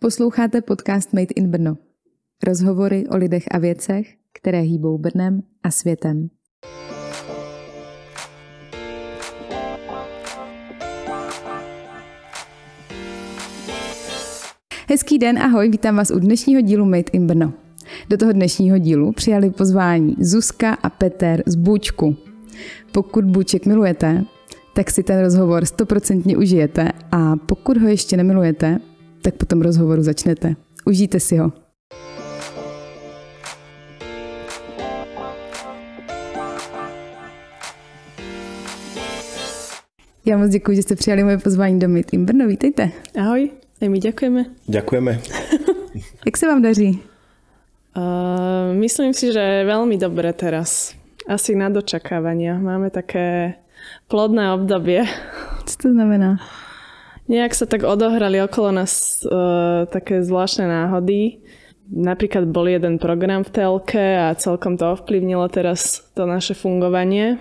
Posloucháte podcast Made in Brno. Rozhovory o lidech a věcech, které hýbou Brnem a světem. Hezký den, ahoj, vítám vás u dnešního dílu Made in Brno. Do toho dnešního dílu přijali pozvání Zuzka a Peter z Bučku. Pokud Buček milujete, tak si ten rozhovor stoprocentně užijete a pokud ho ještě nemilujete, tak po tom rozhovoru začnete. Užijte si ho. Já moc děkuji, že jste přijali moje pozvání do Meet in Brno. Vítejte. Ahoj, aj my ďakujeme. Ďakujeme. Jak se vám daří? Uh, myslím si, že veľmi dobre teraz. Asi na dočakávania. Máme také plodné obdobie. Co to znamená? Nejak sa tak odohrali okolo nás uh, také zvláštne náhody. Napríklad bol jeden program v telke a celkom to ovplyvnilo teraz to naše fungovanie.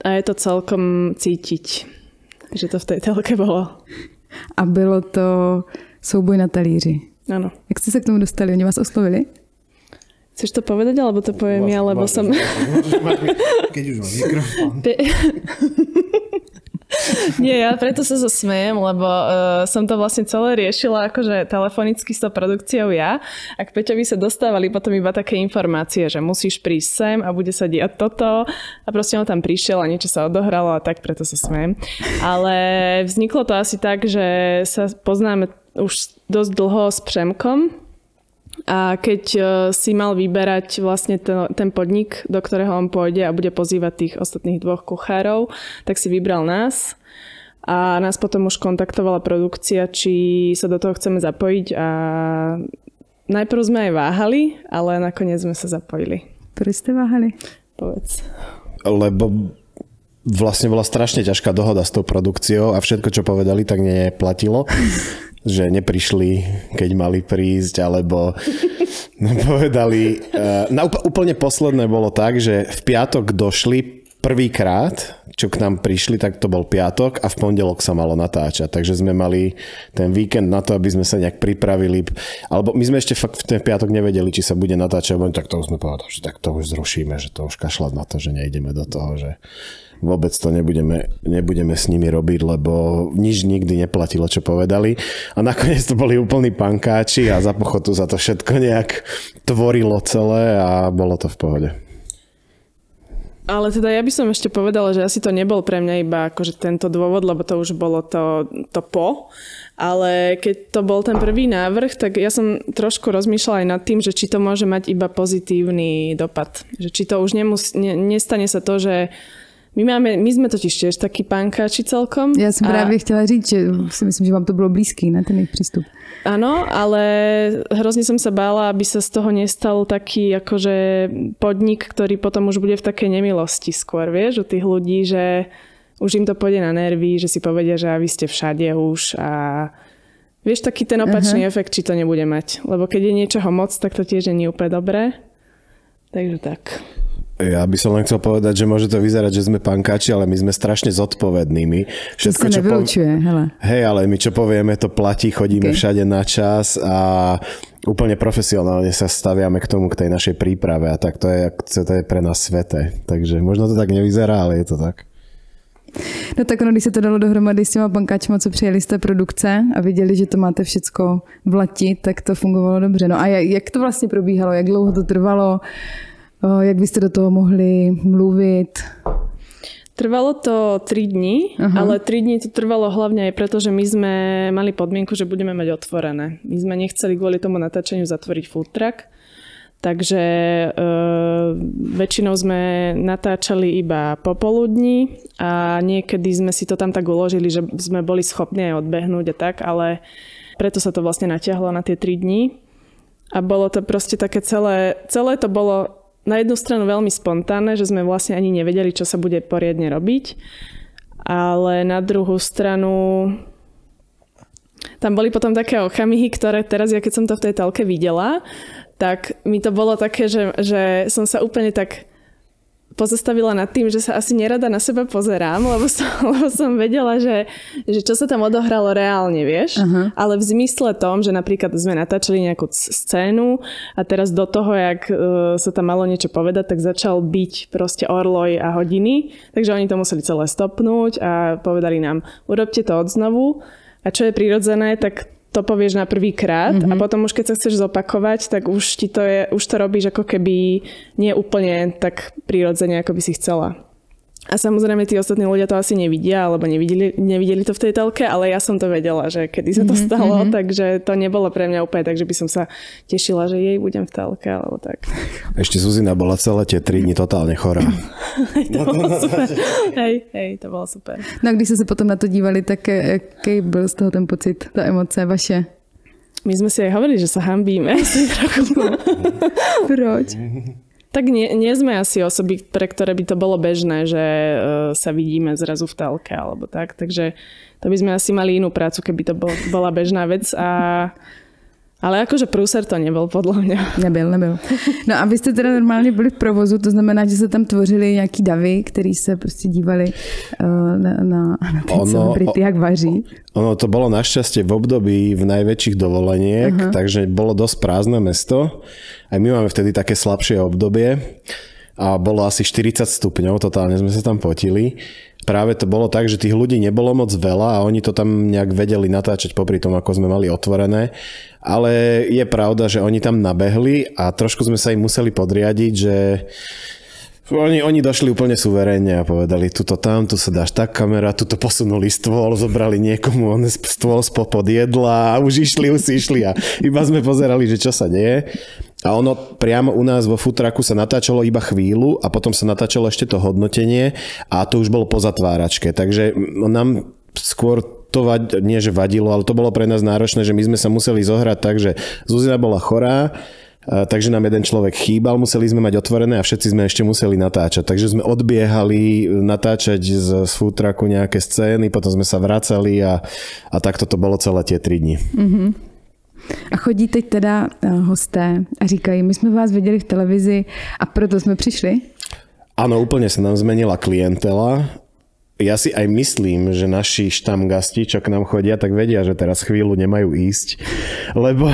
A je to celkom cítiť, že to v tej telke bolo. A bylo to souboj na talíři. Áno. Jak jste se k tomu dostali? Oni vás oslovili? Chceš to povedať, alebo to poviem ja, lebo som... Keď už mám mikrofón. Nie, ja preto sa zasmejem, lebo uh, som to vlastne celé riešila akože telefonicky s tou produkciou ja a k Peťovi sa dostávali potom iba také informácie, že musíš prísť sem a bude sa diať toto a proste on tam prišiel a niečo sa odohralo a tak preto sa smejem. Ale vzniklo to asi tak, že sa poznáme už dosť dlho s Přemkom, a keď e, si mal vyberať vlastne ten podnik, do ktorého on pôjde a bude pozývať tých ostatných dvoch kuchárov, tak si vybral nás. A nás potom už kontaktovala produkcia, či sa do toho chceme zapojiť a najprv sme aj váhali, ale nakoniec sme sa zapojili. Proč ste váhali? Povedz. Lebo vlastne bola strašne ťažká dohoda s tou produkciou a všetko, čo povedali, tak neplatilo. Že neprišli, keď mali prísť, alebo povedali... Uh, na úplne posledné bolo tak, že v piatok došli prvýkrát, čo k nám prišli, tak to bol piatok a v pondelok sa malo natáčať. Takže sme mali ten víkend na to, aby sme sa nejak pripravili. Alebo my sme ešte fakt v ten piatok nevedeli, či sa bude natáčať, tak to už sme povedali, že tak to už zrušíme, že to už kašľať na to, že nejdeme do toho, že vôbec to nebudeme, nebudeme s nimi robiť, lebo nič nikdy neplatilo, čo povedali. A nakoniec to boli úplní pankáči a za pochotu za to všetko nejak tvorilo celé a bolo to v pohode. Ale teda ja by som ešte povedala, že asi to nebol pre mňa iba akože tento dôvod, lebo to už bolo to, to po. Ale keď to bol ten prvý návrh, tak ja som trošku rozmýšľala aj nad tým, že či to môže mať iba pozitívny dopad. Že či to už nemus- ne, nestane sa to, že my, máme, my sme totiž tiež takí pankáči celkom. Já jsem a... právě chtěla říct, že si myslím, že vám to bylo blízký na ten jejich přístup. Áno, ale hrozne som sa bála, aby sa z toho nestal taký akože podnik, ktorý potom už bude v takej nemilosti skôr, vieš, u tých ľudí, že už im to pôjde na nervy, že si povedia, že vy ste všade už a vieš, taký ten opačný uh-huh. efekt, či to nebude mať. Lebo keď je niečoho moc, tak to tiež nie je úplne dobré. Takže tak. Ja by som len chcel povedať, že môže to vyzerať, že sme pankáči, ale my sme strašne zodpovednými. Všetko, to sa nevylučuje, po... hele. Hej, ale my čo povieme, to platí, chodíme okay. všade na čas a úplne profesionálne sa staviame k tomu, k tej našej príprave a tak to je, to je pre nás sveté. Takže možno to tak nevyzerá, ale je to tak. No tak ono, když se to dalo dohromady s těma bankáčima, co přijeli z té produkce a viděli, že to máte všecko v lati, tak to fungovalo dobře. No a jak to vlastně probíhalo? Jak dlouho to trvalo? Jak byste do toho mohli mluvit? Trvalo to 3 dní, uh-huh. ale 3 dní to trvalo hlavne aj preto, že my sme mali podmienku, že budeme mať otvorené. My sme nechceli kvôli tomu natáčaniu zatvoriť food truck, takže e, väčšinou sme natáčali iba popoludní a niekedy sme si to tam tak uložili, že sme boli schopní aj odbehnúť a tak, ale preto sa to vlastne natiahlo na tie 3 dní. A bolo to proste také celé, celé to bolo na jednu stranu veľmi spontánne, že sme vlastne ani nevedeli, čo sa bude poriadne robiť, ale na druhú stranu tam boli potom také okamihy, ktoré teraz, ja keď som to v tej telke videla, tak mi to bolo také, že, že som sa úplne tak pozastavila nad tým, že sa asi nerada na seba pozerám, lebo som, lebo som vedela, že, že čo sa tam odohralo reálne, vieš? Uh-huh. Ale v zmysle tom, že napríklad sme natáčali nejakú scénu a teraz do toho, jak uh, sa tam malo niečo povedať, tak začal byť proste orloj a hodiny, takže oni to museli celé stopnúť a povedali nám, urobte to odznovu a čo je prirodzené, tak to povieš na prvý krát mm-hmm. a mhm. potom už keď sa chceš zopakovať, tak už, ti to je, už to robíš ako keby nie úplne tak prirodzene, ako by si chcela. A samozrejme tí ostatní ľudia to asi nevidia, alebo nevideli, nevideli to v tej telke, ale ja som to vedela, že kedy sa to mm-hmm. stalo, mm-hmm. takže to nebolo pre mňa úplne tak, že by som sa tešila, že jej budem v telke, alebo tak. Ešte Zuzina bola celé tie tri dni totálne chorá. to bolo super. Hej, hej, to bolo super. No a když ste sa potom na to dívali, tak aký byl z toho ten pocit, tá emoce vaše? My sme si aj hovorili, že sa hambíme. Proč? Tak nie, nie sme asi osoby, pre ktoré by to bolo bežné, že uh, sa vidíme zrazu v telke alebo tak. Takže to by sme asi mali inú prácu, keby to bol, bola bežná vec. A, ale akože prúser to nebol, podľa mňa. Nebyl, nebyl. No a vy jste teda normálně byli v provozu, to znamená, že se tam tvořili nějaký davy, který se prostě dívali uh, na, na, na ty ono, celebrity, jak vaří. Ono to bolo našťastie v období v najväčších dovoleniek, uh-huh. takže bolo dosť prázdne mesto. Aj my máme vtedy také slabšie obdobie a bolo asi 40 stupňov, totálne sme sa tam potili. Práve to bolo tak, že tých ľudí nebolo moc veľa a oni to tam nejak vedeli natáčať popri tom, ako sme mali otvorené. Ale je pravda, že oni tam nabehli a trošku sme sa im museli podriadiť, že oni, oni došli úplne suverénne a povedali, tuto tam, tu sa dáš tak kamera, tuto posunuli stôl, zobrali niekomu on stôl spod jedla a už išli, už si išli a iba sme pozerali, že čo sa deje. A ono priamo u nás vo futraku sa natáčalo iba chvíľu a potom sa natáčalo ešte to hodnotenie a to už bolo po zatváračke. Takže nám skôr to vad, nie že vadilo, ale to bolo pre nás náročné, že my sme sa museli zohrať tak, že Zuzina bola chorá, takže nám jeden človek chýbal, museli sme mať otvorené a všetci sme ešte museli natáčať. Takže sme odbiehali natáčať z, z futraku nejaké scény, potom sme sa vracali a, a takto to bolo celé tie tri dni. Mm-hmm. A chodí teď teda eh, hosté a říkají, my jsme vás viděli v televizi a proto jsme přišli? Áno, úplne sa nám zmenila klientela. Ja si aj myslím, že naši štamgasti, čo k nám chodia, tak vedia, že teraz chvíľu nemajú ísť, lebo,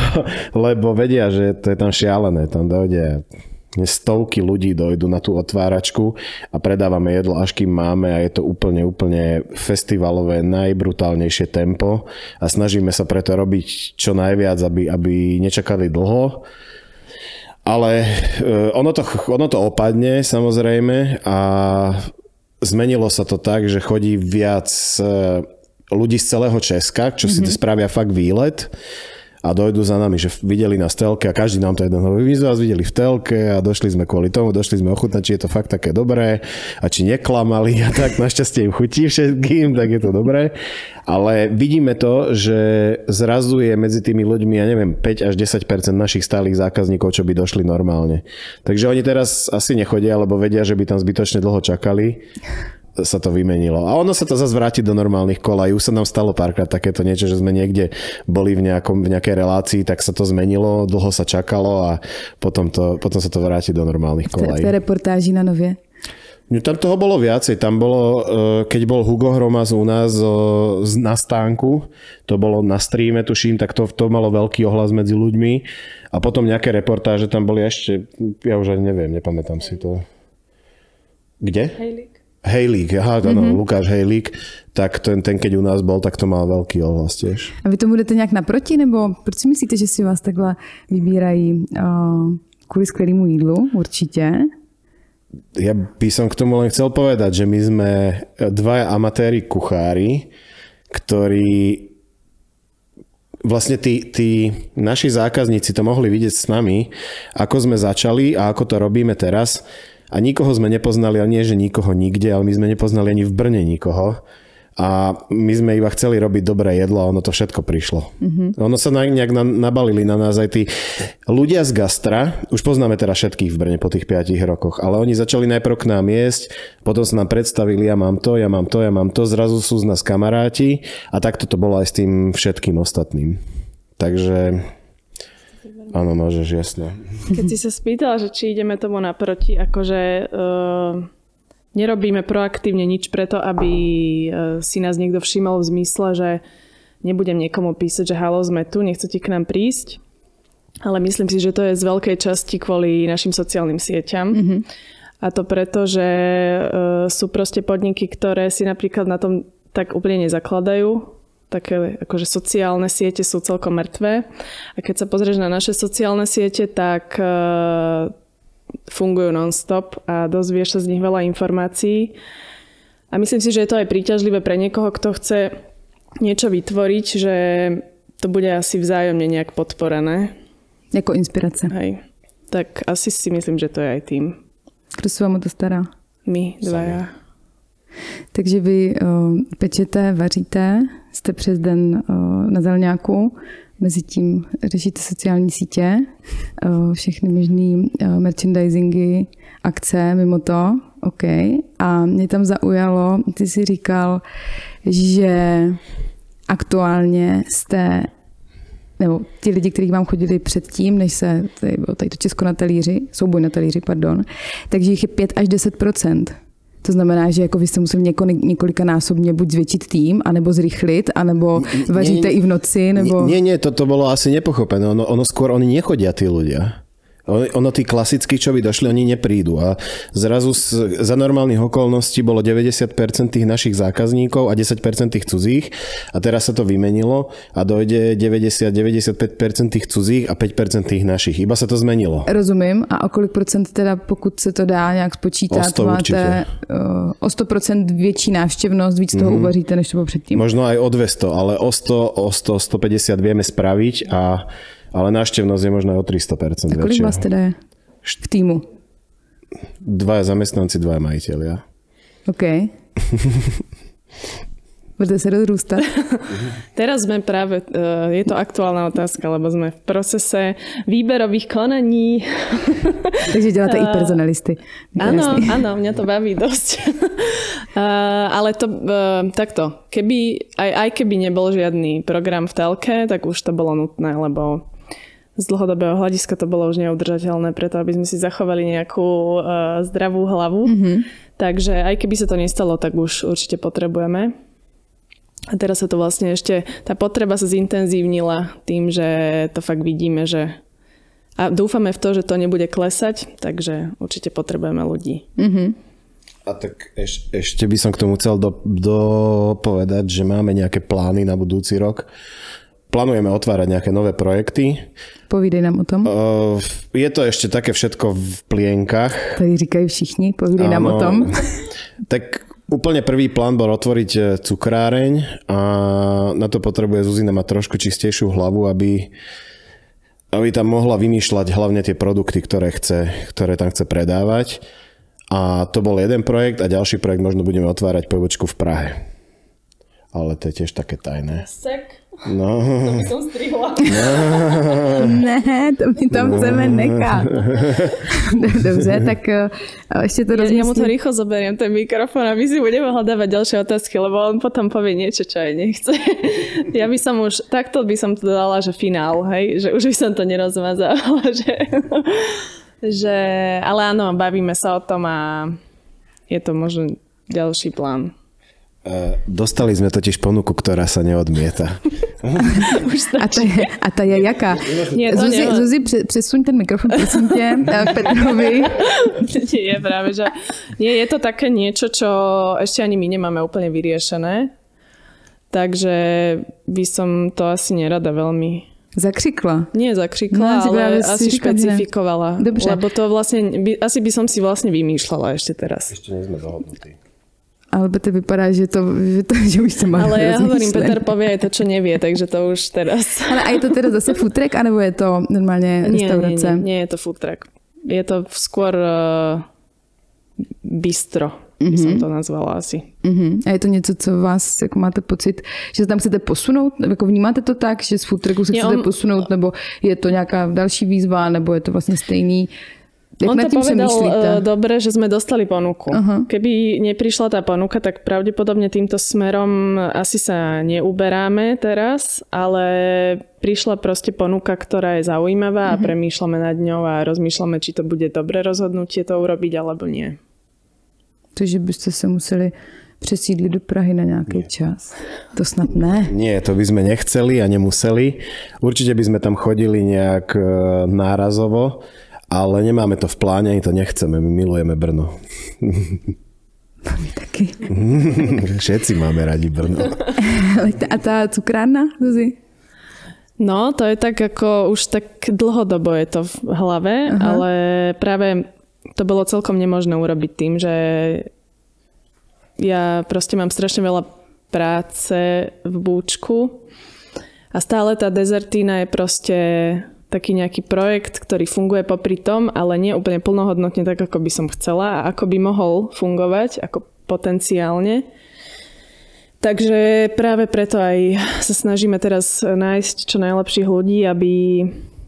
lebo vedia, že to je tam šialené. Tam dojde stovky ľudí dojdú na tú otváračku a predávame jedlo, až kým máme a je to úplne, úplne festivalové, najbrutálnejšie tempo a snažíme sa preto robiť čo najviac, aby, aby nečakali dlho. Ale e, ono to, ono to opadne samozrejme a zmenilo sa to tak, že chodí viac e, ľudí z celého Česka, čo mm-hmm. si mhm. spravia fakt výlet a dojdú za nami, že videli nás v telke a každý nám to jeden hovorí, sme vás videli v telke a došli sme kvôli tomu, došli sme ochutnať, či je to fakt také dobré a či neklamali a tak našťastie im chutí všetkým, tak je to dobré. Ale vidíme to, že zrazu je medzi tými ľuďmi, ja neviem, 5 až 10% našich stálych zákazníkov, čo by došli normálne. Takže oni teraz asi nechodia, lebo vedia, že by tam zbytočne dlho čakali sa to vymenilo. A ono sa to zase vráti do normálnych kolají. Už sa nám stalo párkrát takéto niečo, že sme niekde boli v, nejakom, v nejakej relácii, tak sa to zmenilo, dlho sa čakalo a potom, to, potom sa to vráti do normálnych kolají. To je reportáži na novie. No, tam toho bolo viacej. Tam bolo, e, keď bol Hugo Hromaz u nás e, na stánku, to bolo na streame, tuším, tak to, to malo veľký ohlas medzi ľuďmi. A potom nejaké reportáže tam boli ešte, ja už ani neviem, nepamätám si to. Kde? Hejlik. Hejlík, aha, mm-hmm. Lukáš Hejlík, tak ten, ten, keď u nás bol, tak to mal veľký ohlas tiež. A vy tomu budete nejak naproti, nebo proč si myslíte, že si vás takhle vybírají uh, kvôli skvělému jídlu? Určite. Ja by som k tomu len chcel povedať, že my sme dvaja amatéri kuchári, ktorí vlastne tí, tí naši zákazníci to mohli vidieť s nami, ako sme začali a ako to robíme teraz a nikoho sme nepoznali, ale nie, že nikoho nikde, ale my sme nepoznali ani v Brne nikoho. A my sme iba chceli robiť dobré jedlo a ono to všetko prišlo. Mm-hmm. Ono sa nejak nabalili na nás aj tí ľudia z gastra, už poznáme teraz všetkých v Brne po tých 5 rokoch, ale oni začali najprv k nám jesť, potom sa nám predstavili, ja mám to, ja mám to, ja mám to, zrazu sú z nás kamaráti a takto to bolo aj s tým všetkým ostatným. Takže Áno, môžeš, jasne. Keď si sa spýtala, že či ideme tomu naproti, akože uh, nerobíme proaktívne nič preto, aby e, si nás niekto všimol v zmysle, že nebudem niekomu písať, že halo, sme tu, nechcete k nám prísť. Ale myslím si, že to je z veľkej časti kvôli našim sociálnym sieťam. Mm-hmm. A to preto, že e, sú proste podniky, ktoré si napríklad na tom tak úplne nezakladajú. Také akože sociálne siete sú celkom mŕtve. A keď sa pozrieš na naše sociálne siete, tak e, fungujú non-stop a dozvieš sa z nich veľa informácií. A myslím si, že je to aj príťažlivé pre niekoho, kto chce niečo vytvoriť, že to bude asi vzájomne nejak podporené. Jako inspirace. Hej. Tak asi si myslím, že to je aj tým. Kdo se vám o to stará? My dvaja. Takže vy uh, pečete, vaříte, jste přes den uh, na zelňáku, Mezi tím řešíte sociální sítě, eh, všechny možné eh, merchandisingy, akce mimo to, OK. A mě tam zaujalo, ty si říkal, že aktuálně jste nebo ti lidi, kteří vám chodili předtím, než se tady, tady to Česko na talíři, souboj na talíři, pardon, takže jich je 5 až 10 to znamená, že jako vy jste museli několik, několikanásobně buď zvětšiť tým, anebo zrychlit, anebo vaříte nie, i v noci, nebo... Nie, nie, toto bolo asi nepochopené. Ono, ono skôr, oni nechodia tí ľudia. Ono tí klasickí, čo by došli, oni neprídu. A zrazu za normálnych okolností bolo 90% tých našich zákazníkov a 10% tých cudzích a teraz sa to vymenilo a dojde 90-95% tých cudzích a 5% tých našich. Iba sa to zmenilo. Rozumím. A o kolik procent teda, pokud se to dá nějak spočítat, o 100 máte určite. o 100% větší návštěvnost, víc toho mm-hmm. uvaříte, než to bylo předtým? Možno aj o 200, ale o 100, o 100, 150 vieme spraviť a ale návštevnosť je možno o 300% A kolik vás teda je v týmu? Dvaja zamestnanci, dvaja majiteľia. OK. Bude sa rozrústať? Teraz sme práve, e, je to aktuálna otázka, lebo sme v procese výberových konaní. Takže děláte i personalisty. Áno, áno, mňa to baví dosť. Ale to e, takto, keby, aj, aj keby nebol žiadny program v telke, tak už to bolo nutné, lebo z dlhodobého hľadiska to bolo už neudržateľné preto, aby sme si zachovali nejakú uh, zdravú hlavu. Mm-hmm. Takže aj keby sa to nestalo, tak už určite potrebujeme. A teraz sa to vlastne ešte, tá potreba sa zintenzívnila tým, že to fakt vidíme, že a dúfame v to, že to nebude klesať, takže určite potrebujeme ľudí. Mm-hmm. A tak eš, ešte by som k tomu chcel do, dopovedať, že máme nejaké plány na budúci rok plánujeme otvárať nejaké nové projekty. Povídej nám o tom. Uh, je to ešte také všetko v plienkach. Tady říkají všichni, povídej nám o tom. Tak úplne prvý plán bol otvoriť e, cukráreň a na to potrebuje Zuzina mať trošku čistejšiu hlavu, aby, aby tam mohla vymýšľať hlavne tie produkty, ktoré, chce, ktoré tam chce predávať. A to bol jeden projekt a ďalší projekt možno budeme otvárať pobočku v Prahe. Ale to je tiež také tajné. Sek. No. To by som strihla. ne, to my tam chceme nechat. Dobře, tak uh, ešte to ja, ja mu to rýchlo zoberiem, ten mikrofón, aby si budeme hľadávať ďalšie otázky, lebo on potom povie niečo, čo aj nechce. ja by som už, takto by som to dala, že finál, hej, že už by som to nerozmazávala, že, že ale áno, bavíme sa o tom a je to možno ďalší plán. Eh, dostali sme totiž ponuku, ktorá sa neodmieta. a, to je, a to je jaká? Nie, to Zuzi, Zuzi, přesuň ten mikrofon, prosím tě, Petrovi. Nie, práve, že nie, je to také niečo, čo ešte ani my nemáme úplne vyriešené. Takže by som to asi nerada veľmi Zakřikla? Nie zakřikla, no, ale asi špecifikovala. Dobře. Lebo to vlastne, by, asi by som si vlastne vymýšľala ešte teraz. Ešte nie sme dohodnutí. Ale to vypadá, že, to, že, to, že už sa má Ale ja hovorím, Peter povie aj to, čo nevie, takže to už teraz. Ale aj to teraz zase food track, anebo je to normálne nie, restaurace? Nie, nie, nie je to food track. Je to skôr uh, bistro, by mm-hmm. som mhm. to nazvala asi. Mm-hmm. A je to něco, co vás, jako máte pocit, že se tam chcete posunout? Jako vnímáte to tak, že z food tracku se chcete on... posunout, nebo je to nějaká další výzva, nebo je to vlastně stejný? Jak On to povedal uh, dobre, že sme dostali ponuku. Uh-huh. Keby neprišla tá ponuka, tak pravdepodobne týmto smerom asi sa neuberáme teraz, ale prišla proste ponuka, ktorá je zaujímavá uh-huh. a mhm. premýšľame nad ňou a rozmýšľame, či to bude dobré rozhodnutie to urobiť alebo nie. Takže byste se museli přesídlit do Prahy na nějaký Nie. čas. To snad ne. Nie, to by sme nechceli a nemuseli. Určite by sme tam chodili nejak e, nárazovo, ale nemáme to v pláne, ani to nechceme. My milujeme Brno. My taky. Všetci máme radi Brno. a tá cukrárna, Zuzi? No, to je tak ako už tak dlhodobo je to v hlave, Aha. ale práve to bolo celkom nemožné urobiť tým, že ja proste mám strašne veľa práce v búčku a stále tá dezertína je proste taký nejaký projekt, ktorý funguje popri tom, ale nie úplne plnohodnotne tak, ako by som chcela a ako by mohol fungovať, ako potenciálne. Takže práve preto aj sa snažíme teraz nájsť čo najlepších ľudí, aby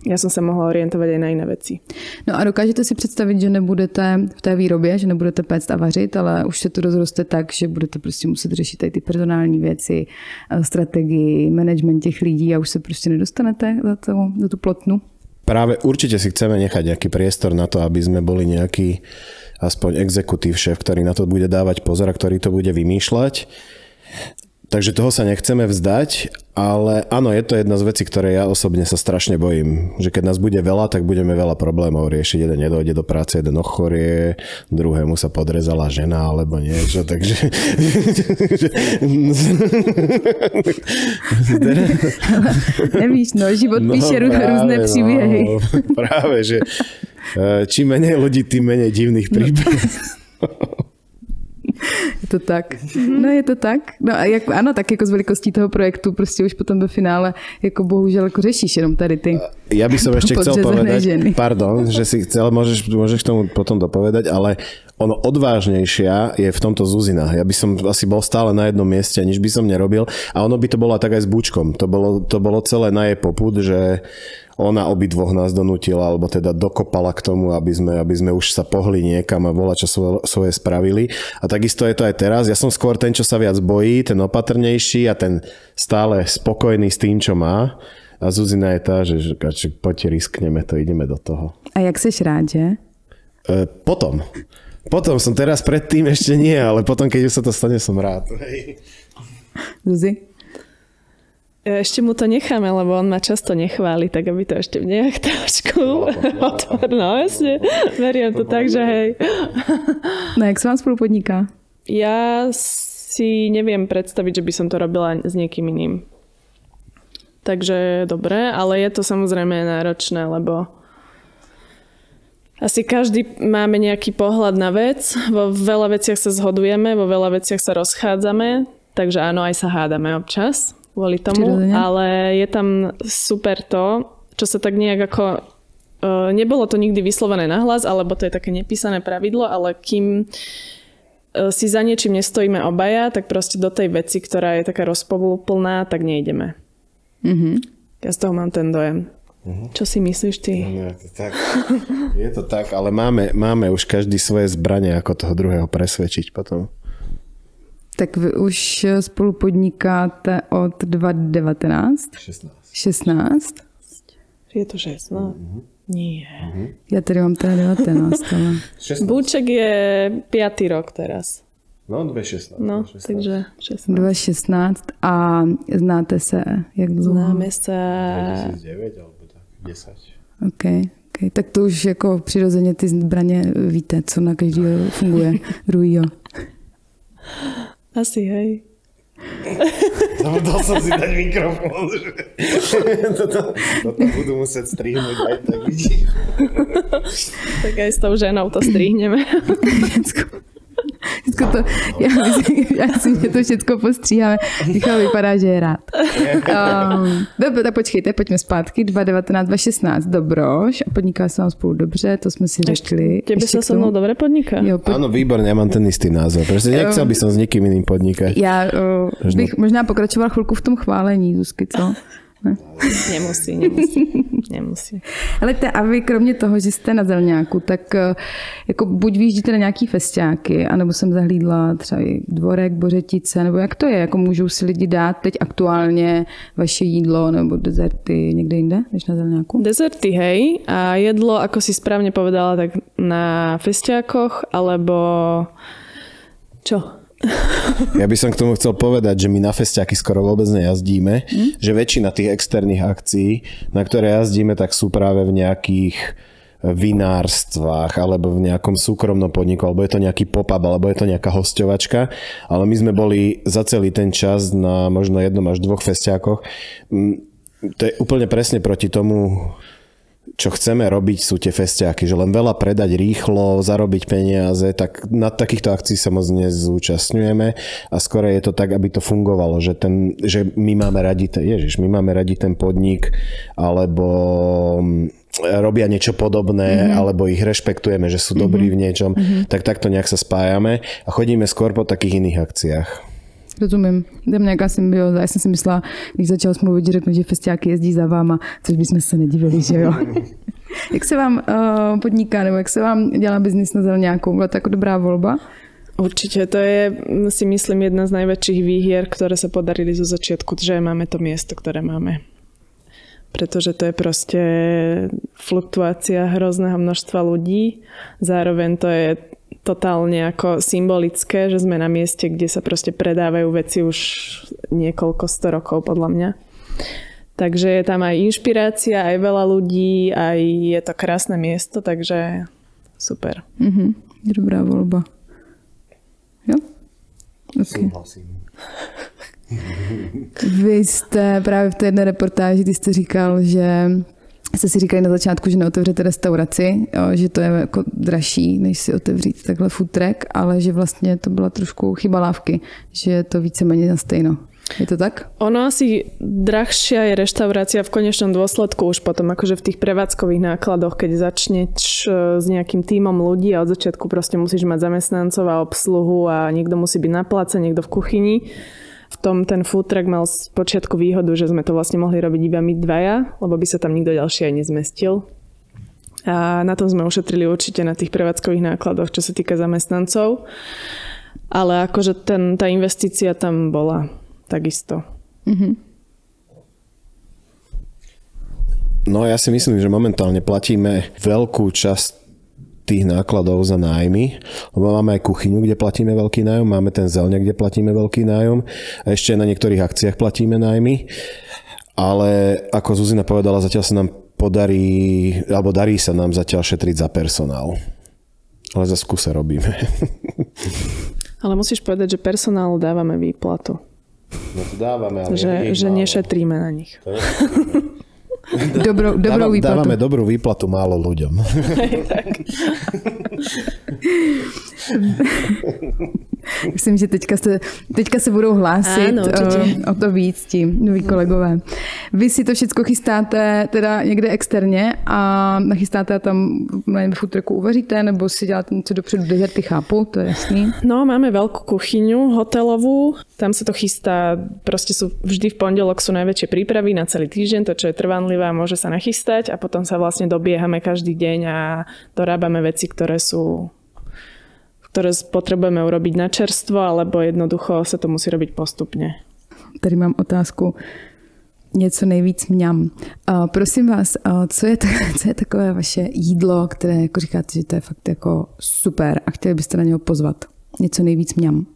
já jsem se mohla orientovat i na jiné věci. No a dokážete si představit, že nebudete v té výrobě, že nebudete péct a vařit, ale už se to rozroste tak, že budete prostě muset řešit i ty personální věci, eh, strategii, management těch lidí a už se prostě nedostanete za, to, za tu plotnu? Práve určite si chceme nechať nejaký priestor na to, aby sme boli nejaký aspoň exekutív šéf, ktorý na to bude dávať pozor a ktorý to bude vymýšľať. Takže toho sa nechceme vzdať, ale áno, je to jedna z vecí, ktoré ja osobne sa strašne bojím. Že keď nás bude veľa, tak budeme veľa problémov riešiť. Jeden nedojde do práce, jeden ochorie, druhému sa podrezala žena alebo niečo, takže... Nevíš, no, život no, píše rôzne no, příběhy. No, práve, že eh, čím menej ľudí, tým menej divných príbehov. No. To tak. No je to tak. No a jak, ano, tak jako z velikostí toho projektu prostě už potom ve finále jako bohužel jako řešíš jenom tady ty Ja by som ešte chcel povedať, ženy. pardon, že si chcel, môžeš, môžeš k tomu potom dopovedať, ale ono odvážnejšia je v tomto Zuzina. Ja by som asi bol stále na jednom mieste, nič by som nerobil a ono by to bolo tak aj s Bučkom. To bolo, to bolo celé na jej poput, že ona obidvoch nás donútila, alebo teda dokopala k tomu, aby sme, aby sme už sa pohli niekam a bola čo svoje, svoje spravili. A takisto je to aj teraz. Ja som skôr ten, čo sa viac bojí, ten opatrnejší a ten stále spokojný s tým, čo má. A Zuzina je tá, že, že, že poďte riskneme to, ideme do toho. A jak seš rád, že? E, potom. Potom som teraz predtým ešte nie, ale potom, keď už sa to stane, som rád. Zuzi? Ešte mu to necháme, lebo on ma často nechváli, tak aby to ešte nejak trošku otvoril. No, jasne. Veriem to tak, že hej. No, jak sa vám spolu podniká? Ja si neviem predstaviť, že by som to robila s niekým iným. Takže dobre, ale je to samozrejme náročné, lebo asi každý máme nejaký pohľad na vec. Vo veľa veciach sa zhodujeme, vo veľa veciach sa rozchádzame, takže áno, aj sa hádame občas kvôli tomu, Prirodene. ale je tam super to, čo sa tak nejak ako uh, nebolo to nikdy vyslovené nahlas, alebo to je také nepísané pravidlo, ale kým uh, si za niečím nestojíme obaja, tak proste do tej veci, ktorá je taká rozpovolplná, tak nejdeme. Mm-hmm. Ja z toho mám ten dojem. Uh-huh. Čo si myslíš ty? No, je, to tak. je to tak, ale máme, máme už každý svoje zbranie, ako toho druhého presvedčiť potom. Tak vy už spolu podnikáte od 2019? 16. 16? Je to 16? Mm-hmm. Nie. Mm-hmm. Ja tady mám teda 19. Ale... Búček je 5. rok teraz. No, 2016. No, 2016. takže 16. 2016 a znáte se jak dlouho? Známe se... 2009 alebo tak, 10. OK. Okay. Tak to už jako přirozeně ty zbraně víte, co na každého funguje druhýho. Asi, hej. Dal som si dať mikrofón. toto, toto budú musieť strihnúť aj tak vidíš. tak aj s tou ženou to strihneme. Všechno to, já, myslím, já si mě to všechno postříháme. Michal vypadá, že je rád. Um, dobře, tak počkejte, pojďme zpátky. 2019, 2016, dobroš. A podniká se vám spolu dobře, to jsme si řekli. Tebe se se mnou dobře podniká? Jo, pod... Áno, výborně, já mám ten istý názor. Prostě nechcel by som s někým jiným podnikat. Já uh, bych možná pokračoval chvilku v tom chválení, Zuzky, co? Ne? Nemusí, nemusí. nemusí. Ale te, a vy kromě toho, že jste na Zelňáku, tak eh, jako buď vyjíždíte na nějaký festiáky, anebo jsem zahlídla třeba i dvorek, bořetice, nebo jak to je? Jako můžou si lidi dát teď aktuálně vaše jídlo nebo dezerty někde jinde, než na Zelňáku? Dezerty, hej. A jedlo, ako si správne povedala, tak na festiákoch, alebo Čo? Ja by som k tomu chcel povedať, že my na festiaky skoro vôbec nejazdíme, mm? že väčšina tých externých akcií, na ktoré jazdíme, tak sú práve v nejakých vinárstvách alebo v nejakom súkromnom podniku, alebo je to nejaký pop-up, alebo je to nejaká hostovačka, ale my sme boli za celý ten čas na možno jednom až dvoch festiákoch. Mm, to je úplne presne proti tomu, čo chceme robiť sú tie festiaky, že len veľa predať rýchlo, zarobiť peniaze, tak na takýchto akcií sa moc nezúčastňujeme a skôr je to tak, aby to fungovalo, že, ten, že my máme radi ten, ježiš, my máme radi ten podnik alebo robia niečo podobné, mm-hmm. alebo ich rešpektujeme, že sú mm-hmm. dobrí v niečom, mm-hmm. tak takto nejak sa spájame a chodíme skôr po takých iných akciách. Rozumím. Jdem nějaká symbioza. Já jsem si myslela, když začal že řeknu, že festiáky jezdí za váma, což bychom se nedivili, že jo. jak se vám uh, podniká, nebo jak se vám dělá biznis na zeleňáku? Byla to jako dobrá volba? Určite, to je si myslím jedna z najväčších výhier, ktoré sa podarili zo začiatku, že máme to miesto, ktoré máme pretože to je proste fluktuácia hrozného množstva ľudí. Zároveň to je totálne ako symbolické, že sme na mieste, kde sa proste predávajú veci už niekoľko sto rokov podľa mňa. Takže je tam aj inšpirácia, aj veľa ľudí, aj je to krásne miesto, takže super. Mm-hmm. Dobrá voľba. Jo? Okay. Súhlasím. Vy jste právě v té jedné reportáži, ty jste říkal, že jste si říkali na začátku, že neotevřete restauraci, že to je jako dražší, než si otevřít takhle food track, ale že vlastně to byla trošku chyba lávky, že je to víceméně na stejno. Je to tak? Ono asi drahšia je reštaurácia v konečnom dôsledku už potom akože v tých prevádzkových nákladoch, keď začneš e, s nejakým tímom ľudí a od začiatku proste musíš mať zamestnancov a obsluhu a niekto musí byť na place, niekto v kuchyni v tom ten food truck mal z počiatku výhodu, že sme to vlastne mohli robiť iba my dvaja, lebo by sa tam nikto ďalší aj nezmestil. A na tom sme ušetrili určite na tých prevádzkových nákladoch, čo sa týka zamestnancov. Ale akože ten, tá investícia tam bola takisto. Mm-hmm. No ja si myslím, že momentálne platíme veľkú časť tých nákladov za nájmy, lebo máme aj kuchyňu, kde platíme veľký nájom, máme ten zelňak, kde platíme veľký nájom a ešte na niektorých akciách platíme nájmy. Ale ako Zuzina povedala, zatiaľ sa nám podarí, alebo darí sa nám zatiaľ šetriť za personál. Ale za skúse robíme. Ale musíš povedať, že personálu dávame výplatu. No to dávame, ale že, že nešetríme na nich. To Dobrou, dobrou výplatu. Dávame dobrú výplatu málo ľuďom. tak. Myslím, že teďka se, teďka se budou hlásit Áno, o, o to víc ti noví kolegové. Vy si to všechno chystáte teda někde externě a nachystáte tam nevím, futreku uvaříte nebo si děláte něco dopředu dezerty, chápu, to je jasný. No, máme veľkú kuchyňu hotelovú, tam sa to chystá, proste sú vždy v pondelok sú najväčšie prípravy na celý týždeň, to čo je trvanlivé môže sa nachystať a potom sa vlastne dobiehame každý deň a dorábame veci, ktoré sú ktoré potrebujeme urobiť na čerstvo, alebo jednoducho sa to musí robiť postupne. Tady mám otázku. Něco nejvíc mňam. Uh, prosím vás, uh, co, je to, co je takové vaše jídlo, které jako říkáte, že to je fakt jako super a chtěli byste na něho pozvat? Něco nejvíc mňam.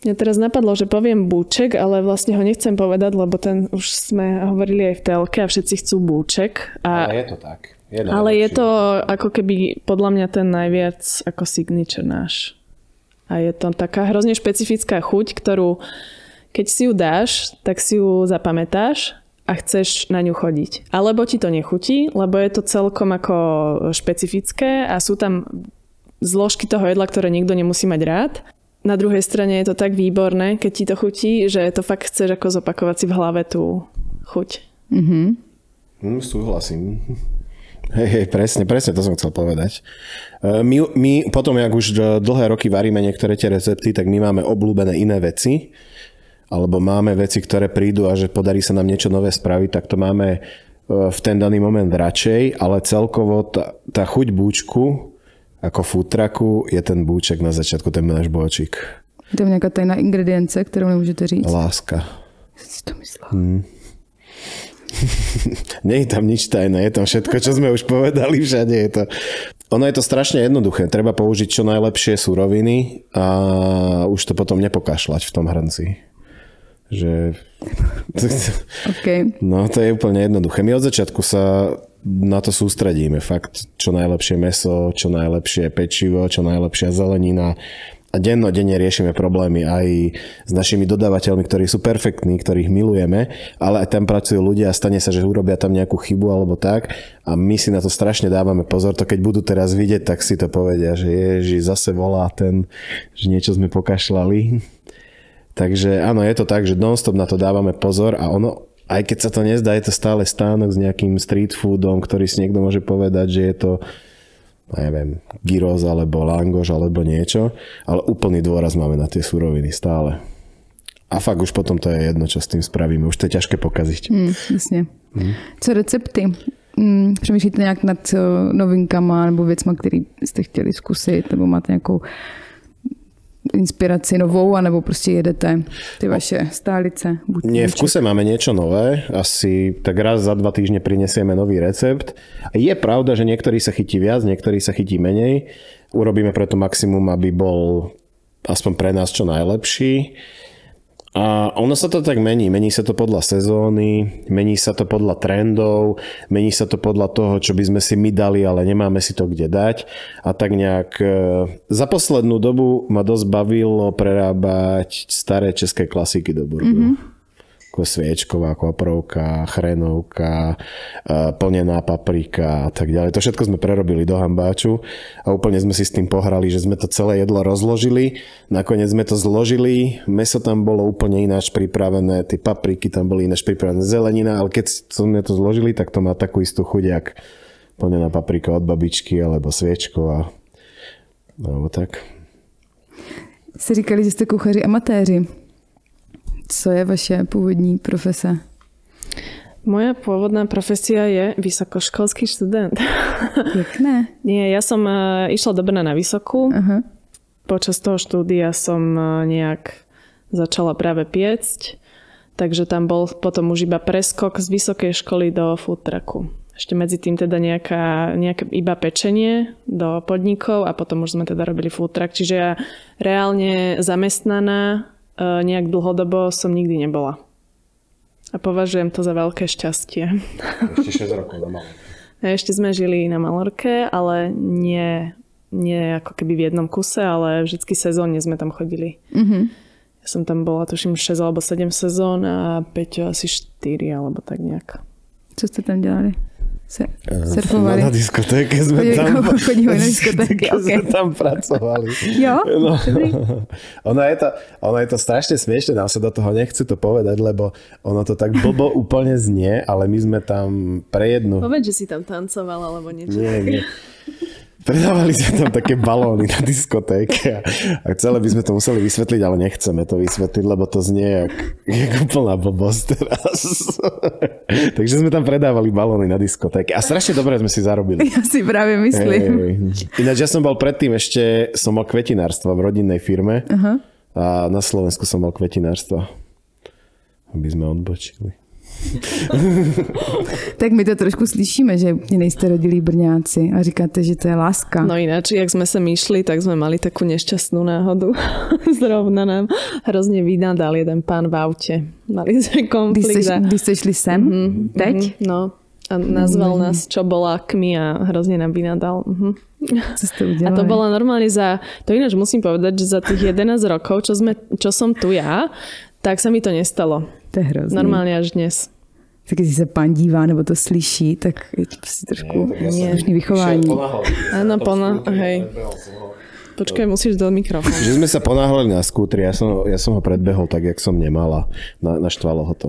Mňa teraz napadlo, že poviem búček, ale vlastne ho nechcem povedať, lebo ten už sme hovorili aj v telke a všetci chcú búček. A... Ale je to tak. Je Ale je to ako keby podľa mňa ten najviac ako signature náš. A je to taká hrozne špecifická chuť, ktorú keď si ju dáš, tak si ju zapamätáš a chceš na ňu chodiť. Alebo ti to nechutí, lebo je to celkom ako špecifické a sú tam zložky toho jedla, ktoré nikto nemusí mať rád. Na druhej strane je to tak výborné, keď ti to chutí, že to fakt chceš ako zopakovať si v hlave tú chuť. Mm-hmm. Mm, súhlasím. Hej, hej, presne, presne to som chcel povedať. E, my, my potom, jak už dlhé roky varíme niektoré tie recepty, tak my máme obľúbené iné veci, alebo máme veci, ktoré prídu a že podarí sa nám niečo nové spraviť, tak to máme e, v ten daný moment radšej, ale celkovo tá, tá chuť búčku ako futraku je ten búček na začiatku, ten náš bôčik. Je to nejaká tajná ingredience, ktorú nemôžete říct? Láska. Si to myslel. Hmm. Nie je tam nič tajné, je tam všetko, čo sme už povedali, všade je to. ono je to strašne jednoduché. Treba použiť čo najlepšie suroviny a už to potom nepokašľať v tom hrnci. Že... Okay. No to je úplne jednoduché. My od začiatku sa na to sústredíme. Fakt, čo najlepšie meso, čo najlepšie pečivo, čo najlepšia zelenina, dennodenne riešime problémy aj s našimi dodávateľmi, ktorí sú perfektní, ktorých milujeme, ale aj tam pracujú ľudia a stane sa, že urobia tam nejakú chybu alebo tak a my si na to strašne dávame pozor, to keď budú teraz vidieť, tak si to povedia, že ježi, zase volá ten, že niečo sme pokašľali. Takže áno, je to tak, že non-stop na to dávame pozor a ono, aj keď sa to nezdá, je to stále stánok s nejakým street foodom, ktorý si niekto môže povedať, že je to neviem, gyros alebo langoš alebo niečo, ale úplný dôraz máme na tie suroviny stále. A fakt už potom to je jedno, čo s tým spravíme. Už to je ťažké pokaziť. Mm, jasně. Mm. Co recepty? Mm, přemýšlíte nějak nad novinkama nebo věcma, které jste chtěli zkusit, nebo máte nějakou inspiraci novou, anebo prostě jedete ty vaše stálice? Buď Nie, v kuse máme niečo nové. Asi tak raz za dva týždne prinesieme nový recept. Je pravda, že niektorý sa chytí viac, niektorý sa chytí menej. Urobíme preto maximum, aby bol aspoň pre nás čo najlepší. A ono sa to tak mení. Mení sa to podľa sezóny, mení sa to podľa trendov, mení sa to podľa toho, čo by sme si my dali, ale nemáme si to kde dať. A tak nejak e, za poslednú dobu ma dosť bavilo prerábať staré české klasiky do burgeru. Mm-hmm ako sviečková koprovka, chrenovka, plnená paprika a tak ďalej. To všetko sme prerobili do hambáču a úplne sme si s tým pohrali, že sme to celé jedlo rozložili. Nakoniec sme to zložili, meso tam bolo úplne ináč pripravené, tie papriky tam boli ináč pripravené, zelenina, ale keď sme to zložili, tak to má takú istú chuť, plnená paprika od babičky alebo sviečková. Alebo tak. Si říkali, že jste kuchaři amatéři. Co je vaše původní profese? Moja pôvodná profesia je vysokoškolský študent. Pekné. Nie, ja som uh, išla do Brna na vysokú. Uh-huh. Počas toho štúdia som uh, nejak začala práve piecť, takže tam bol potom už iba preskok z vysokej školy do food trucku. Ešte medzi tým teda nejaká, nejaké iba pečenie do podnikov a potom už sme teda robili food truck. Čiže ja reálne zamestnaná E, nejak dlhodobo som nikdy nebola. A považujem to za veľké šťastie. Ešte 6 rokov na Malorke. Ešte sme žili na Malorke, ale nie, nie ako keby v jednom kuse, ale vždycky sezónne sme tam chodili. Mm-hmm. Ja som tam bola, tuším, 6 alebo 7 sezón a Peťo asi 4 alebo tak nejak. Co ste tam delali? Se, surfovali. Na diskotéke sme tam, chodíme na diskotéke, okay. sme tam pracovali. Jo? No. ono, je to, ono je to strašne smiešne, nám sa do toho nechce to povedať, lebo ono to tak blbo úplne znie, ale my sme tam pre jednu... Povedz, že si tam tancoval alebo niečo. Nie, nie. Predávali sa tam také balóny na diskotéke a, a celé by sme to museli vysvetliť, ale nechceme to vysvetliť, lebo to znie jak, jak úplná blbosť teraz. Takže sme tam predávali balóny na diskotéke a strašne dobre sme si zarobili. Ja si práve myslím. Hey, Ináč ja som bol predtým ešte, som mal kvetinárstvo v rodinnej firme uh-huh. a na Slovensku som mal kvetinárstvo. Aby sme odbočili. tak my to trošku slyšíme, že nejste rodilí Brňáci a říkáte, že to je láska. No ináč, jak sme sa myšli, tak sme mali takú nešťastnú náhodu. Zrovna nám hrozne vynadal jeden pán v aute. Mali sme konflikt. Když ste, šli sem? Mm-hmm, Teď? Mm-hmm, no. A nazval mm-hmm. nás čobolákmi a hrozne nám vynadal. Mm-hmm. Co ste udelali? A to bola normálne za, to ináč musím povedať, že za tých 11 rokov, čo, sme, čo som tu ja, tak sa mi to nestalo. To je hrozný. Normálne až dnes. Tak když se pán dívá nebo to slyší, tak je to prostě trošku nie, vychování. Áno, pona, hej. Počkaj, musíš do mikrofónu. Že sme sa ponáhľali na skútri, ja som, ja som ho predbehol tak, jak som nemala. Na, naštvalo ho to.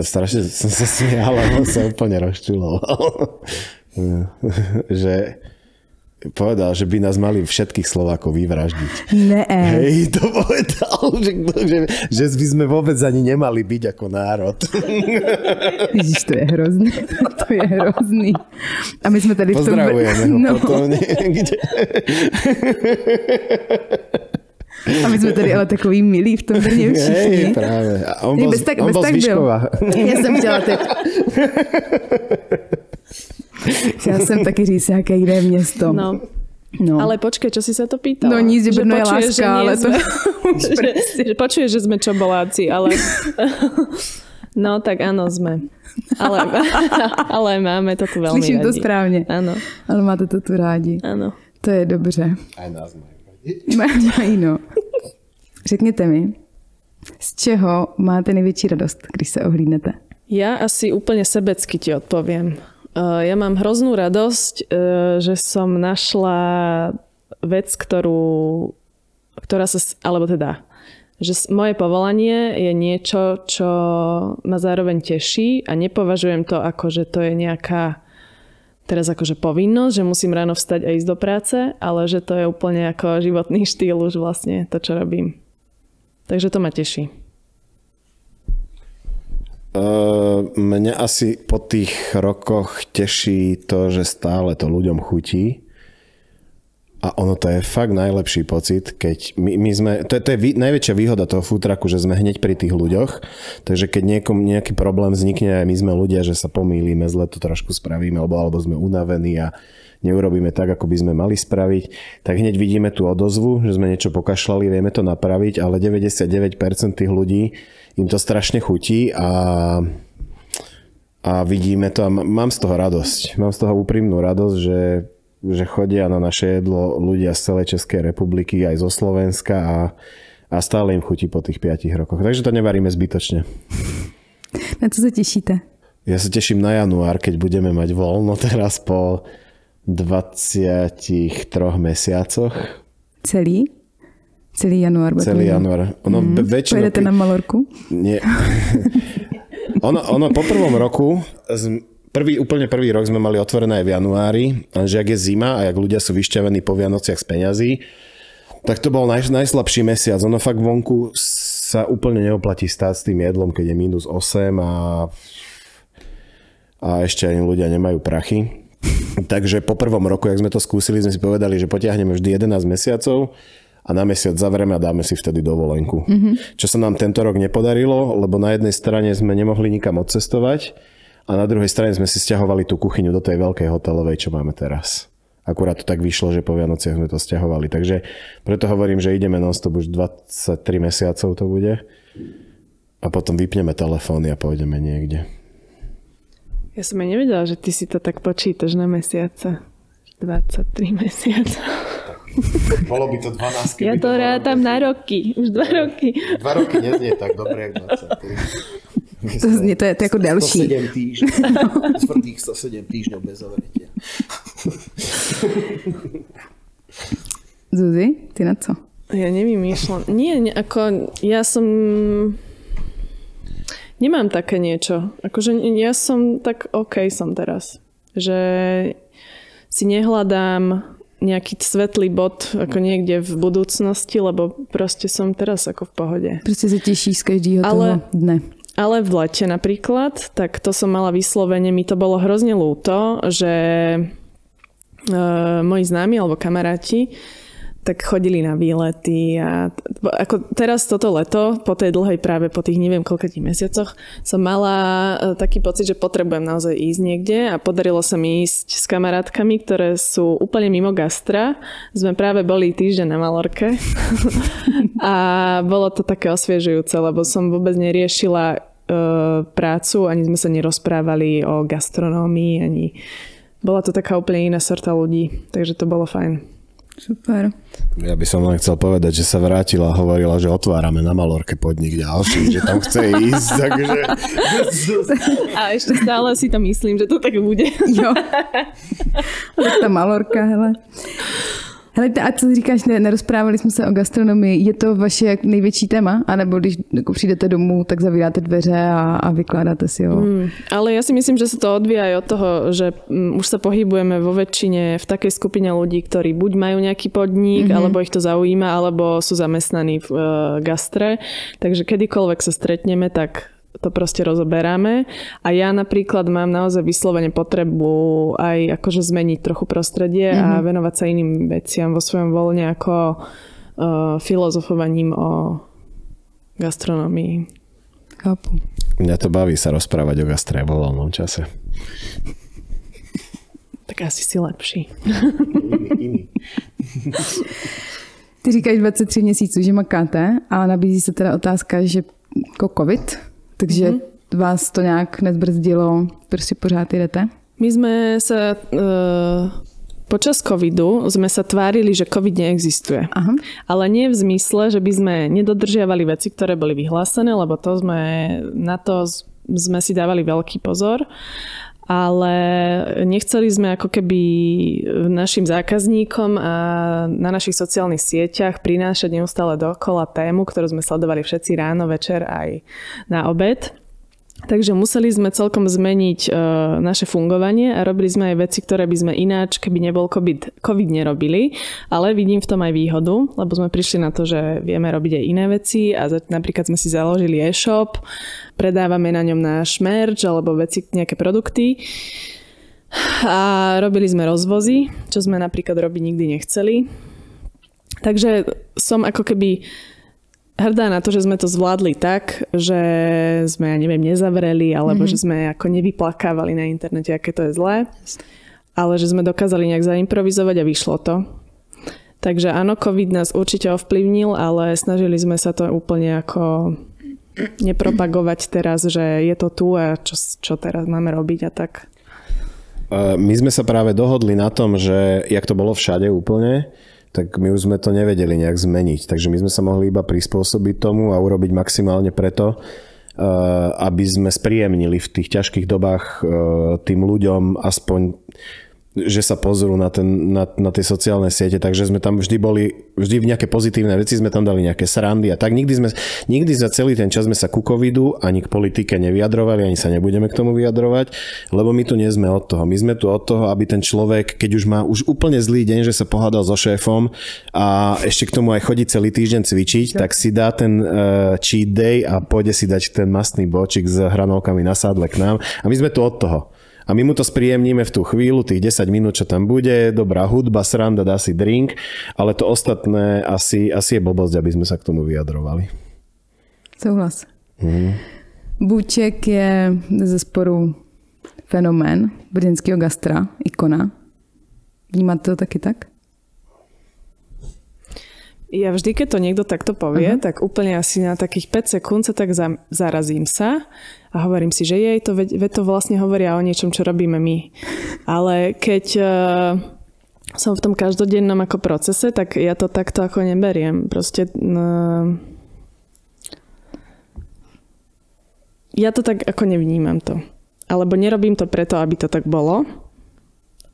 Strašne som sa smial, ale on sa úplne rozčuloval. že povedal, že by nás mali všetkých Slovákov vyvraždiť. Ne. Hej, to povedal, že, že, že by sme vôbec ani nemali byť ako národ. Ježiš, to je hrozný. To je hrozný. A my sme tady v tom... Pozdravujeme no. potom niekde. A my sme tady ale takový milí v tom Brně všichni. Hej, práve. A on bol, bez tak, on bez tak byl. Ja som chtěla teď. Já jsem taky říct, jaké jiné město. No. No. Ale počkej, čo si sa to pýtala? No nic, že Brno je láska, že ale to... že, že počuješ, že sme čoboláci, ale... No tak áno, sme. Ale, ale máme to tu veľmi Slyším radi. to správně. Áno, Ale máte to tu rádi. áno. To je dobře. Aj nás majú. No. Řekněte mi, z čeho máte největší radost, když se ohlídnete? Ja asi úplne sebecky ti odpoviem. Uh, Ja mám hroznú radosť, uh, že som našla vec, ktorú, ktorá sa, alebo teda, že moje povolanie je niečo, čo ma zároveň teší a nepovažujem to ako, že to je nejaká teraz akože povinnosť, že musím ráno vstať a ísť do práce, ale že to je úplne ako životný štýl už vlastne to, čo robím. Takže to ma teší. Uh, mňa asi po tých rokoch teší to, že stále to ľuďom chutí. A ono to je fakt najlepší pocit, keď my, my sme, to to je vý, najväčšia výhoda toho futraku, že sme hneď pri tých ľuďoch, takže keď niekom nejaký problém vznikne, aj my sme ľudia, že sa pomýlime, zle to trošku spravíme, alebo, alebo sme unavení a neurobíme tak, ako by sme mali spraviť, tak hneď vidíme tú odozvu, že sme niečo pokašľali, vieme to napraviť, ale 99% tých ľudí im to strašne chutí a a vidíme to a mám z toho radosť. Mám z toho úprimnú radosť, že, že chodia na naše jedlo ľudia z celej Českej republiky, aj zo Slovenska a, a stále im chutí po tých 5 rokoch. Takže to nevaríme zbytočne. Na co se těšíte? Ja sa teším na január, keď budeme mať voľno teraz po 23 mesiacoch. Celý? Celý január. Celý január. Ono mm, väčšinou... Pojedete na Malorku? Nie. ono, ono po prvom roku, prvý, úplne prvý rok sme mali otvorené aj v januári, že ak je zima a ak ľudia sú vyšťavení po Vianociach z peňazí, tak to bol naj, najslabší mesiac. Ono fakt vonku sa úplne neoplatí stáť s tým jedlom, keď je minus 8 a, a ešte ani ľudia nemajú prachy. Takže po prvom roku, jak sme to skúsili, sme si povedali, že potiahneme vždy 11 mesiacov a na mesiac zavrieme a dáme si vtedy dovolenku. Mm-hmm. Čo sa nám tento rok nepodarilo, lebo na jednej strane sme nemohli nikam odcestovať a na druhej strane sme si stiahovali tú kuchyňu do tej veľkej hotelovej, čo máme teraz. Akurát to tak vyšlo, že po Vianociach sme to stiahovali. Takže preto hovorím, že ideme non-stop už 23 mesiacov to bude. A potom vypneme telefóny a pôjdeme niekde. Ja som aj nevedela, že ty si to tak počítaš na mesiace. 23 mesiace. Bolo by to 12, Ja to rátam na roky. Už dva roky. Dva roky neznie tak dobre, jak 23. To, znie, to, je, to je jako další. 107 týždňov. Tvrdých 107 týždňov bez zavretia. Zuzi, ty na co? Ja nevymýšľam. Nie, ne, ako ja som... Nemám také niečo. Akože ja som tak OK som teraz. Že si nehľadám nejaký svetlý bod ako niekde v budúcnosti, lebo proste som teraz ako v pohode. Prostě se těšíš z každého Ale- toho dne. Ale v lete napríklad, tak to som mala vyslovene, mi to bolo hrozne ľúto, že e, moji známi alebo kamaráti tak chodili na výlety a ako teraz toto leto, po tej dlhej práve po tých neviem koľkých mesiacoch, som mala e, taký pocit, že potrebujem naozaj ísť niekde a podarilo sa mi ísť s kamarátkami, ktoré sú úplne mimo gastra. Sme práve boli týždeň na Malorke a bolo to také osviežujúce, lebo som vôbec neriešila e, prácu, ani sme sa nerozprávali o gastronómii, ani bola to taká úplne iná sorta ľudí, takže to bolo fajn. Super. Ja by som len chcel povedať, že sa vrátila a hovorila, že otvárame na Malorke podnik ďalší, že tam chce ísť, takže... A ešte stále si to myslím, že to tak bude. Jo. Ale ta Malorka, hele. Hele, a co říkáš, ne, nerozprávali jsme se o gastronomii, je to vaše největší téma? A nebo když jako přijdete domů, tak zavíráte dveře a, a vykládáte si ho? Mm, ale ja si myslím, že sa to odvíja aj od toho, že mm, už sa pohybujeme vo väčšine v takej skupine ľudí, ktorí buď majú nejaký podnik, mm-hmm. alebo ich to zaujíma, alebo sú zamestnaní v uh, gastre. Takže kedykoľvek sa stretneme, tak to proste rozoberáme. A ja napríklad mám naozaj vyslovene potrebu aj akože zmeniť trochu prostredie mm-hmm. a venovať sa iným veciam vo svojom voľne ako uh, filozofovaním o gastronomii. Chápu. Mňa to baví sa rozprávať o gastre vo voľnom čase. Tak asi si lepší. Iný, iný. Ty říkáš 23 měsíců, že makáte, ale nabízí se teda otázka, že jako covid, takže mm-hmm. vás to nějak nezbrzdilo, prostě pořád jdete? My sme sa uh, počas covidu sme sa tvárili, že covid neexistuje. Aha. Ale nie v zmysle, že by sme nedodržiavali veci, ktoré boli vyhlásené, lebo to sme, na to sme si dávali veľký pozor. Ale nechceli sme ako keby našim zákazníkom a na našich sociálnych sieťach prinášať neustále dokola tému, ktorú sme sledovali všetci ráno, večer aj na obed. Takže museli sme celkom zmeniť uh, naše fungovanie a robili sme aj veci, ktoré by sme ináč, keby nebol COVID, COVID nerobili, ale vidím v tom aj výhodu, lebo sme prišli na to, že vieme robiť aj iné veci a za, napríklad sme si založili e-shop, predávame na ňom náš merch alebo veci, nejaké produkty a robili sme rozvozy, čo sme napríklad robiť nikdy nechceli. Takže som ako keby hrdá na to, že sme to zvládli tak, že sme, ja neviem, nezavreli, alebo mm-hmm. že sme ako nevyplakávali na internete, aké to je zlé, ale že sme dokázali nejak zaimprovizovať a vyšlo to. Takže áno, COVID nás určite ovplyvnil, ale snažili sme sa to úplne ako nepropagovať teraz, že je to tu a čo, čo teraz máme robiť a tak. My sme sa práve dohodli na tom, že jak to bolo všade úplne, tak my už sme to nevedeli nejak zmeniť. Takže my sme sa mohli iba prispôsobiť tomu a urobiť maximálne preto, uh, aby sme spríjemnili v tých ťažkých dobách uh, tým ľuďom aspoň že sa pozrú na, ten, na, na tie sociálne siete, takže sme tam vždy boli, vždy v nejaké pozitívne veci sme tam dali nejaké srandy a tak. Nikdy, sme, nikdy za celý ten čas sme sa ku covidu ani k politike nevyjadrovali, ani sa nebudeme k tomu vyjadrovať, lebo my tu nie sme od toho. My sme tu od toho, aby ten človek, keď už má už úplne zlý deň, že sa pohádal so šéfom a ešte k tomu aj chodí celý týždeň cvičiť, tak si dá ten uh, cheat day a pôjde si dať ten mastný bočik s hranolkami na sádle k nám. A my sme tu od toho. A my mu to spríjemníme v tú chvíľu, tých 10 minút, čo tam bude, dobrá hudba, sranda, dá si drink, ale to ostatné asi, asi je blbosť, aby sme sa k tomu vyjadrovali. Souhlas. Hmm. Bůček je ze sporu fenomén brněnského gastra, ikona. Vnímáte to taky tak? Ja vždy, keď to niekto takto povie, uh-huh. tak úplne asi na takých 5 sekúnd sa tak za, zarazím sa a hovorím si, že jej, to, ve, ve to vlastne hovoria o niečom, čo robíme my. Ale keď uh, som v tom každodennom ako procese, tak ja to takto ako neberiem. Proste uh, ja to tak ako nevnímam to. Alebo nerobím to preto, aby to tak bolo,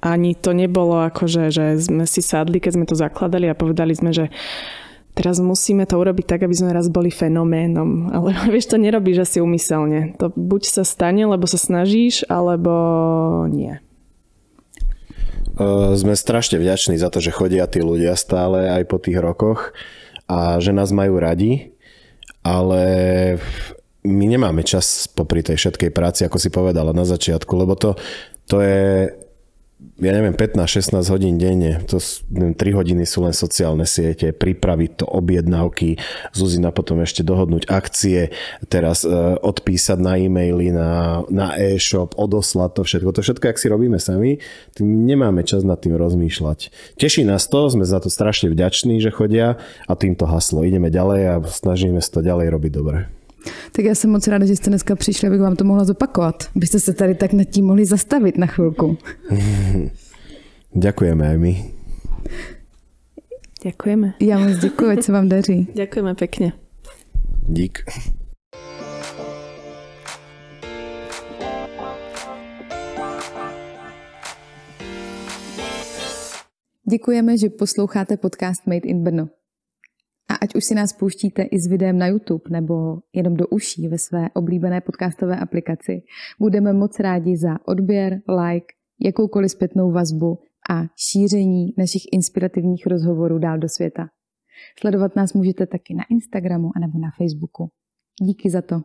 ani to nebolo ako, že, sme si sadli, keď sme to zakladali a povedali sme, že teraz musíme to urobiť tak, aby sme raz boli fenoménom. Ale vieš, to nerobíš asi umyselne. To buď sa stane, lebo sa snažíš, alebo nie. Sme strašne vďační za to, že chodia tí ľudia stále aj po tých rokoch a že nás majú radi, ale my nemáme čas popri tej všetkej práci, ako si povedala na začiatku, lebo to, to je ja neviem, 15-16 hodín denne, to neviem, 3 hodiny sú len sociálne siete, pripraviť to, objednávky, Zuzina potom ešte dohodnúť akcie, teraz e, odpísať na e-maily, na, na e-shop, odoslať to všetko. To všetko, ak si robíme sami, tým nemáme čas nad tým rozmýšľať. Teší nás to, sme za to strašne vďační, že chodia a týmto haslo. Ideme ďalej a snažíme sa to ďalej robiť dobre. Tak já jsem moc ráda, že jste dneska přišli, abych vám to mohla zopakovat. Byste se tady tak nad tím mohli zastavit na chvilku. Ďakujeme aj my. Ďakujeme. Já moc děkuji, ať se vám daří. Ďakujeme pekne. Dík. Děkujeme, že posloucháte podcast Made in Brno. Ať už si nás pouštíte i s videem na YouTube nebo jenom do uší ve své oblíbené podcastové aplikaci, budeme moc rádi za odběr, like, jakoukoliv zpětnou vazbu a šíření našich inspirativních rozhovorů dál do světa. Sledovat nás můžete taky na Instagramu anebo na Facebooku. Díky za to.